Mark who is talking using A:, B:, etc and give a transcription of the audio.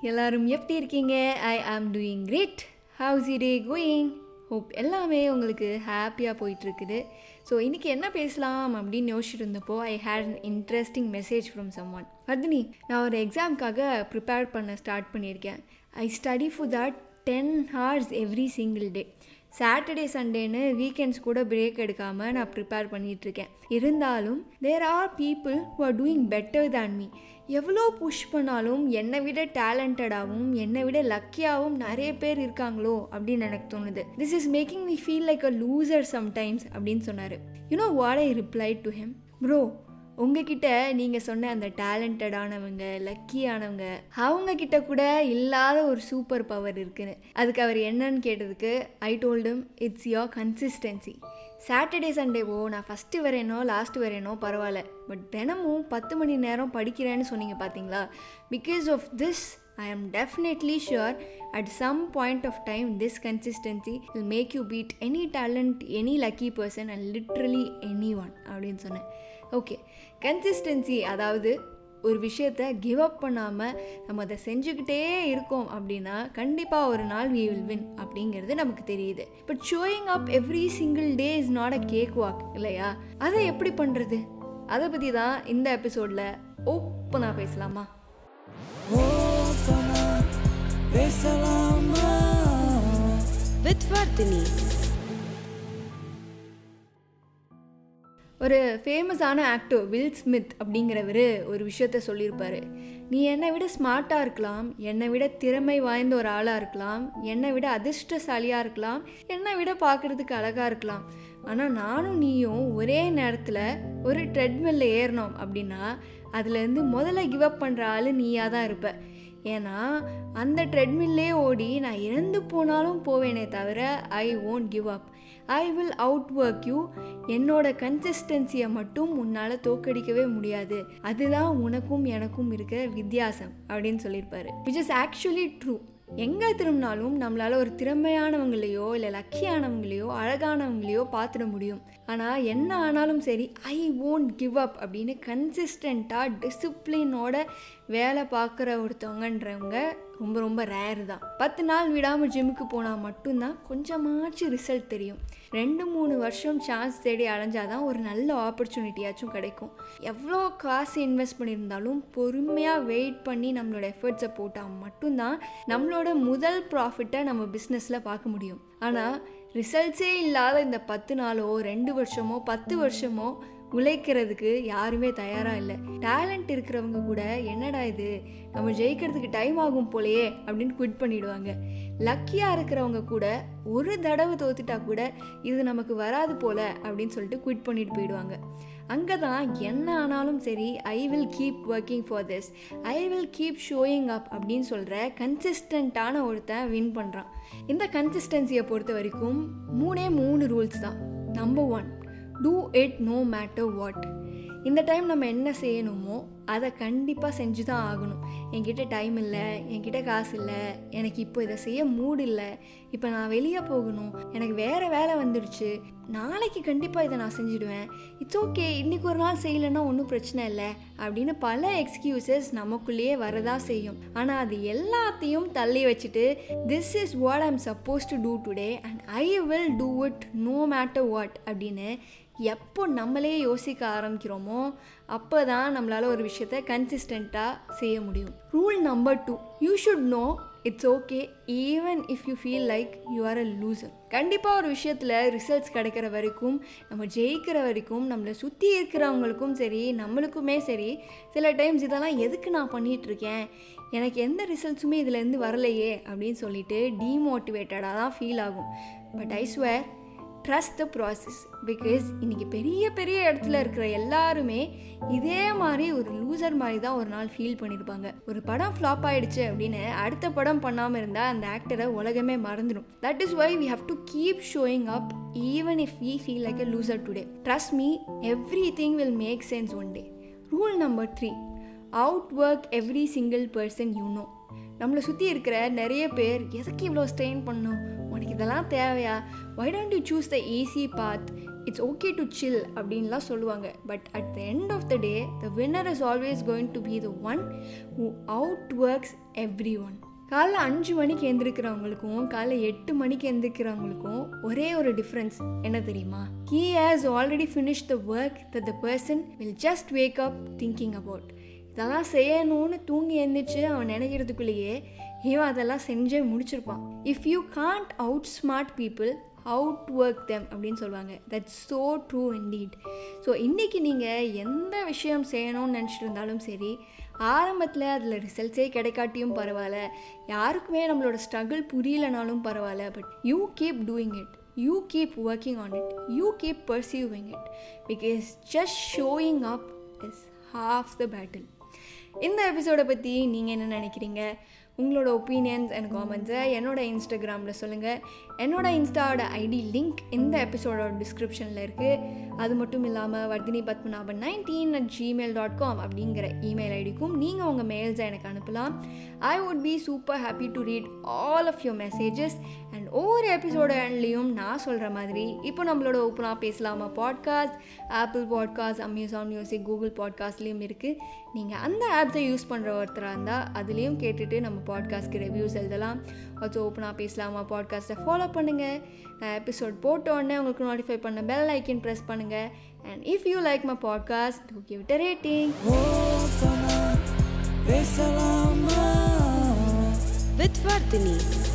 A: எல்லாரும் எப்படி இருக்கீங்க? I am doing great how's the day going hope எல்லாமே உங்களுக்கு ஹாப்பியாக போயிட்டுருக்குது. ஸோ இன்றைக்கி என்ன பேசலாம் அப்படின்னு யோசிச்சுட்டு இருந்தப்போ I had an interesting message from someone Vardini நான் ஒரு எக்ஸாம்க்காக ப்ரிப்பேர் பண்ண ஸ்டார்ட் பண்ணியிருக்கேன். I study for that ten hours every single day Saturday சண்டேன்னு weekends கூட பிரேக் எடுக்காமல் நான் ப்ரிப்பேர் பண்ணிகிட்ருக்கேன் இருந்தாலும் there are people who are doing better than me எவ்வளோ புஷ் பண்ணாலும் என்னை விட டேலண்டடாகவும் என்னை விட லக்கியாகவும் நிறைய பேர் இருக்காங்களோ அப்படின்னு எனக்கு தோணுது. This is making me feel like a loser sometimes அப்படின்னு சொன்னார். You know what I reply to him bro உங்ககிட்ட நீங்கள் சொன்ன அந்த டேலண்டடானவங்க லக்கியானவங்க அவங்கக்கிட்ட கூட இல்லாத ஒரு சூப்பர் பவர் இருக்குன்னு. அதுக்கு அவர் என்னன்னு கேட்டதுக்கு I told him it's your consistency Saturday சண்டேவோ நான் ஃபஸ்ட்டு வரேனோ லாஸ்ட்டு வரேனோ பரவாயில்ல. பட் தினமும் பத்து மணி நேரம் படிக்கிறேன்னு சொன்னீங்க பார்த்தீங்களா because of this I am definitely sure at some point of time this consistency will make you beat any talent any lucky person and literally anyone அப்படின்னு சொன்னேன். ஓகே கன்சிஸ்டன்சி அதாவது ஒரு விஷயத்த கிவ் அப் பண்ணாமல் நம்ம அதை செஞ்சுக்கிட்டே இருக்கோம் அப்படின்னா கண்டிப்பாக ஒரு நாள் வி வில் வின் அப்படிங்கிறது நமக்கு தெரியுது. But showing up every single day is not a cakewalk இல்லையா? அதை எப்படி பண்ணுறது அதை பற்றி தான் இந்த எபிசோடில் ஓப்பனாக பேசலாமா?
B: பேசலாமா?
C: வித் வர்தினி
A: ஒரு ஃபேமஸான ஆக்டர் வில் ஸ்மித் அப்படிங்கிறவர் ஒரு விஷயத்த சொல்லியிருப்பார். நீ என்னை விட ஸ்மார்ட்டாக இருக்கலாம் என்னை விட திறமை வாய்ந்த ஒரு ஆளாக இருக்கலாம் என்னை விட அதிர்ஷ்டசாலியாக இருக்கலாம் என்னை விட பார்க்குறதுக்கு அழகாக இருக்கலாம். ஆனால் நானும் நீயும் ஒரே நேரத்தில் ஒரு ட்ரெட்மில்ல ஏறினோம் அப்படின்னா அதுலேருந்து முதல்ல கிவ் அப் பண்ணுற ஆள் நீயாக தான் இருப்ப. ஏன்னா அந்த ட்ரெட்மில்லே ஓடி நான் இறந்து போனாலும் போவேனே தவிர I won't give up I will outwork you என்னோட கன்சிஸ்டன்சியை மட்டும் உன்னால் தோக்கடிக்கவே முடியாது. அதுதான் உனக்கும் எனக்கும் இருக்கிற வித்தியாசம் அப்படின்னு சொல்லியிருப்பாரு. விச் இஸ் ஆக்சுவலி ட்ரூ எங்கே திரும்பினாலும் நம்மளால் ஒரு திறமையானவங்களையோ இல்லை லக்கியானவங்களையோ அழகானவங்களையோ பார்த்துட முடியும். ஆனால் என்ன ஆனாலும் சரி ஐ ஓன்ட் கிவ் அப் அப்படின்னு கன்சிஸ்டண்ட்டாக டிசிப்ளினோட வேலை பார்க்குற ஒருத்தவங்கன்றவங்க ரொம்ப ரொம்ப ரேரு தான். பத்து நாள் விடாமல் ஜிம்முக்கு போனால் மட்டும்தான் கொஞ்சமாச்சும் ரிசல்ட் தெரியும். ரெண்டு மூணு வருஷம் சான்ஸ் தேடி அலைஞ்சாதான் ஒரு நல்ல ஆப்பர்ச்சுனிட்டியாச்சும் கிடைக்கும். எவ்வளோ காசு இன்வெஸ்ட் பண்ணியிருந்தாலும் பொறுமையாக வெயிட் பண்ணி நம்மளோட எஃபர்ட்ஸை போட்டால் மட்டும்தான் நம்மளோட முதல் ப்ராஃபிட்டை நம்ம பிஸ்னஸில் பார்க்க முடியும். ஆனால் ரிசல்ட்ஸே இல்லாத இந்த பத்து நாளோ ரெண்டு வருஷமோ பத்து வருஷமோ உழைக்கிறதுக்கு யாருமே தயாராக இல்லை. டேலண்ட் இருக்கிறவங்க கூட என்னடா இது? நம்ம ஜெயிக்கிறதுக்கு டைம் ஆகும் போலையே அப்படின்னு குவிட் பண்ணிடுவாங்க. லக்கியாக இருக்கிறவங்க கூட ஒரு தடவை தோத்துட்டா கூட இது நமக்கு வராது போல அப்படின்னு சொல்லிட்டு குவிட் பண்ணிட்டு போயிடுவாங்க. அங்கே தான் என்ன ஆனாலும் சரி I will keep working for this I will keep showing up அப்படின்னு சொல்கிற கன்சிஸ்டண்ட்டான ஒருத்தன் வின் பண்ணுறான் இந்த கன்சிஸ்டன்சியை பொறுத்த வரைக்கும் மூணே மூணு ரூல்ஸ் தான். Number one do it no matter what இந்த டைம் நம்ம என்ன செய்யணுமோ அதை கண்டிப்பாக செஞ்சு தான் ஆகணும். என்கிட்ட டைம் இல்லை என்கிட்ட காசு இல்லை எனக்கு இப்போ இதை செய்ய மூடு இல்லை இப்போ நான் வெளியே போகணும் எனக்கு வேறு வேலை வந்துடுச்சு நாளைக்கு கண்டிப்பாக இதை நான் செஞ்சுடுவேன். இட்ஸ் ஓகே இன்றைக்கி ஒரு நாள் செய்யலைன்னா ஒன்றும் பிரச்சனை இல்லை அப்படின்னு பல எக்ஸ்கியூசஸ் நமக்குள்ளேயே வரதா செய்யும். ஆனால் அது எல்லாத்தையும் தள்ளி வச்சுட்டு this is what I'm suppose to do today and I will do it no matter what அப்படின்னு எப்போ நம்மளே யோசிக்க ஆரம்பிக்கிறோமோ அப்போ தான் நம்மளால் ஒரு விஷயத்த கன்சிஸ்டண்ட்டாக செய்ய முடியும். Rule number two you should know it's okay even if you feel like you are a loser கண்டிப்பாக ஒரு விஷயத்தில் ரிசல்ட்ஸ் கிடைக்கிற வரைக்கும் நம்ம ஜெயிக்கிற வரைக்கும் நம்மளை சுற்றி இருக்கிறவங்களுக்கும் சரி நம்மளுக்குமே சரி சில டைம்ஸ் இதெல்லாம் எதுக்கு நான் பண்ணிகிட்ருக்கேன் எனக்கு எந்த ரிசல்ட்ஸுமே இதுலேருந்து வரலையே அப்படின்னு சொல்லிட்டு டீமோட்டிவேட்டடாக தான் ஃபீல் ஆகும். But I trust the process because இன்றைக்கி பெரிய பெரிய இடத்துல இருக்கிற எல்லாருமே இதே மாதிரி ஒரு லூசர் மாதிரி தான் ஒரு நாள் ஃபீல் பண்ணியிருப்பாங்க ஒரு படம் ஃப்ளாப் ஆகிடுச்சு அப்படின்னு அடுத்த படம் பண்ணாமல் இருந்தால் அந்த ஆக்டரை உலகமே மறந்துடும் that is why we have to keep showing up even if we feel like a loser today trust me everything will make sense one day rule number three outwork every single person you know நம்மளை சுற்றி இருக்கிற நிறைய பேர் எதுக்கு இவ்வளோ strain பண்ணும்? உனக்கு இதெல்லாம் தேவையா? Why don't you choose the easy path it's okay to chill அப்படின்லாம் சொல்லுவாங்க. But at the end of the day the winner is always going to be the one who outworks everyone காலைல அஞ்சு மணிக்கு எழுந்திருக்கிறவங்களுக்கும் காலைல எட்டு மணிக்கு எழுந்திருக்கிறவங்களுக்கும் ஒரே ஒரு டிஃப்ரென்ஸ் என்ன தெரியுமா? He has already finish the work the the person will just wake up thinking about இதெல்லாம் செய்யணும்னு தூங்கி எழுந்திரிச்சு அவன் நினைக்கிறதுக்குள்ளேயே இவன் அதெல்லாம் செஞ்சே முடிச்சிருப்பான். If you can't outsmart people outwork them அப்படின்னு சொல்லுவாங்க. That's so true indeed so இன்றைக்கி நீங்கள் எந்த விஷயம் செய்யணும்னு நினச்சிட்டு இருந்தாலும் சரி ஆரம்பத்தில் அதில் ரிசல்ட்ஸே கிடைக்காட்டியும் பரவாயில்ல. யாருக்குமே நம்மளோட ஸ்ட்ரகிள் புரியலனாலும் பரவாயில்ல but you keep doing it you keep working on it you keep perceiving it because just showing up is half the battle இந்த எபிசோடை பற்றி நீங்கள் என்ன நினைக்கிறீங்க? உங்களோட ஒப்பீனியன்ஸ் அண்ட் காமெண்ட்ஸை என்னோட இன்ஸ்டாகிராமில் சொல்லுங்கள் என்னோட இன்ஸ்டாவோட ஐடி லிங்க் இந்த எபிசோடோட டிஸ்கிரிப்ஷனில் இருக்குது அது மட்டும் இல்லாமல் Vardini Padmanabhan nineteen at Gmail dot com அப்படிங்கிற இமெயில் ஐடிக்கும் நீங்கள் உங்கள் மெயில்ஸை எனக்கு அனுப்பலாம். I would be super happy to read all of your messages and ஒவ்வொரு எபிசோட எண்ட்லேயும் நான் சொல்கிற மாதிரி இப்போ நம்மளோட ஓப்பனாக பேசலாமா podcast Apple podcast Amazon Music Google பாட்காஸ்ட்லேயும் இருக்குது நீங்கள் அந்த ஆப்ஸை யூஸ் பண்ணுற ஒருத்தராக இருந்தால் அதுலேயும் கேட்டுட்டு நம்ம பாட்காஸ்ட்க்கு ரிவ்யூஸ் எழுதலாம். அது ஓப்பனாக பேசலாமா. பாட்காஸ்ட்டை ஃபாலோ பண்ணுங்கள் நான் எபிசோட் போட்ட உடனே உங்களுக்கு நோட்டிஃபை பண்ண பெல் ஐக்கன் ப்ரெஸ் பண்ணுங்கள் and if you like my podcast do give it rating
C: With Vardini.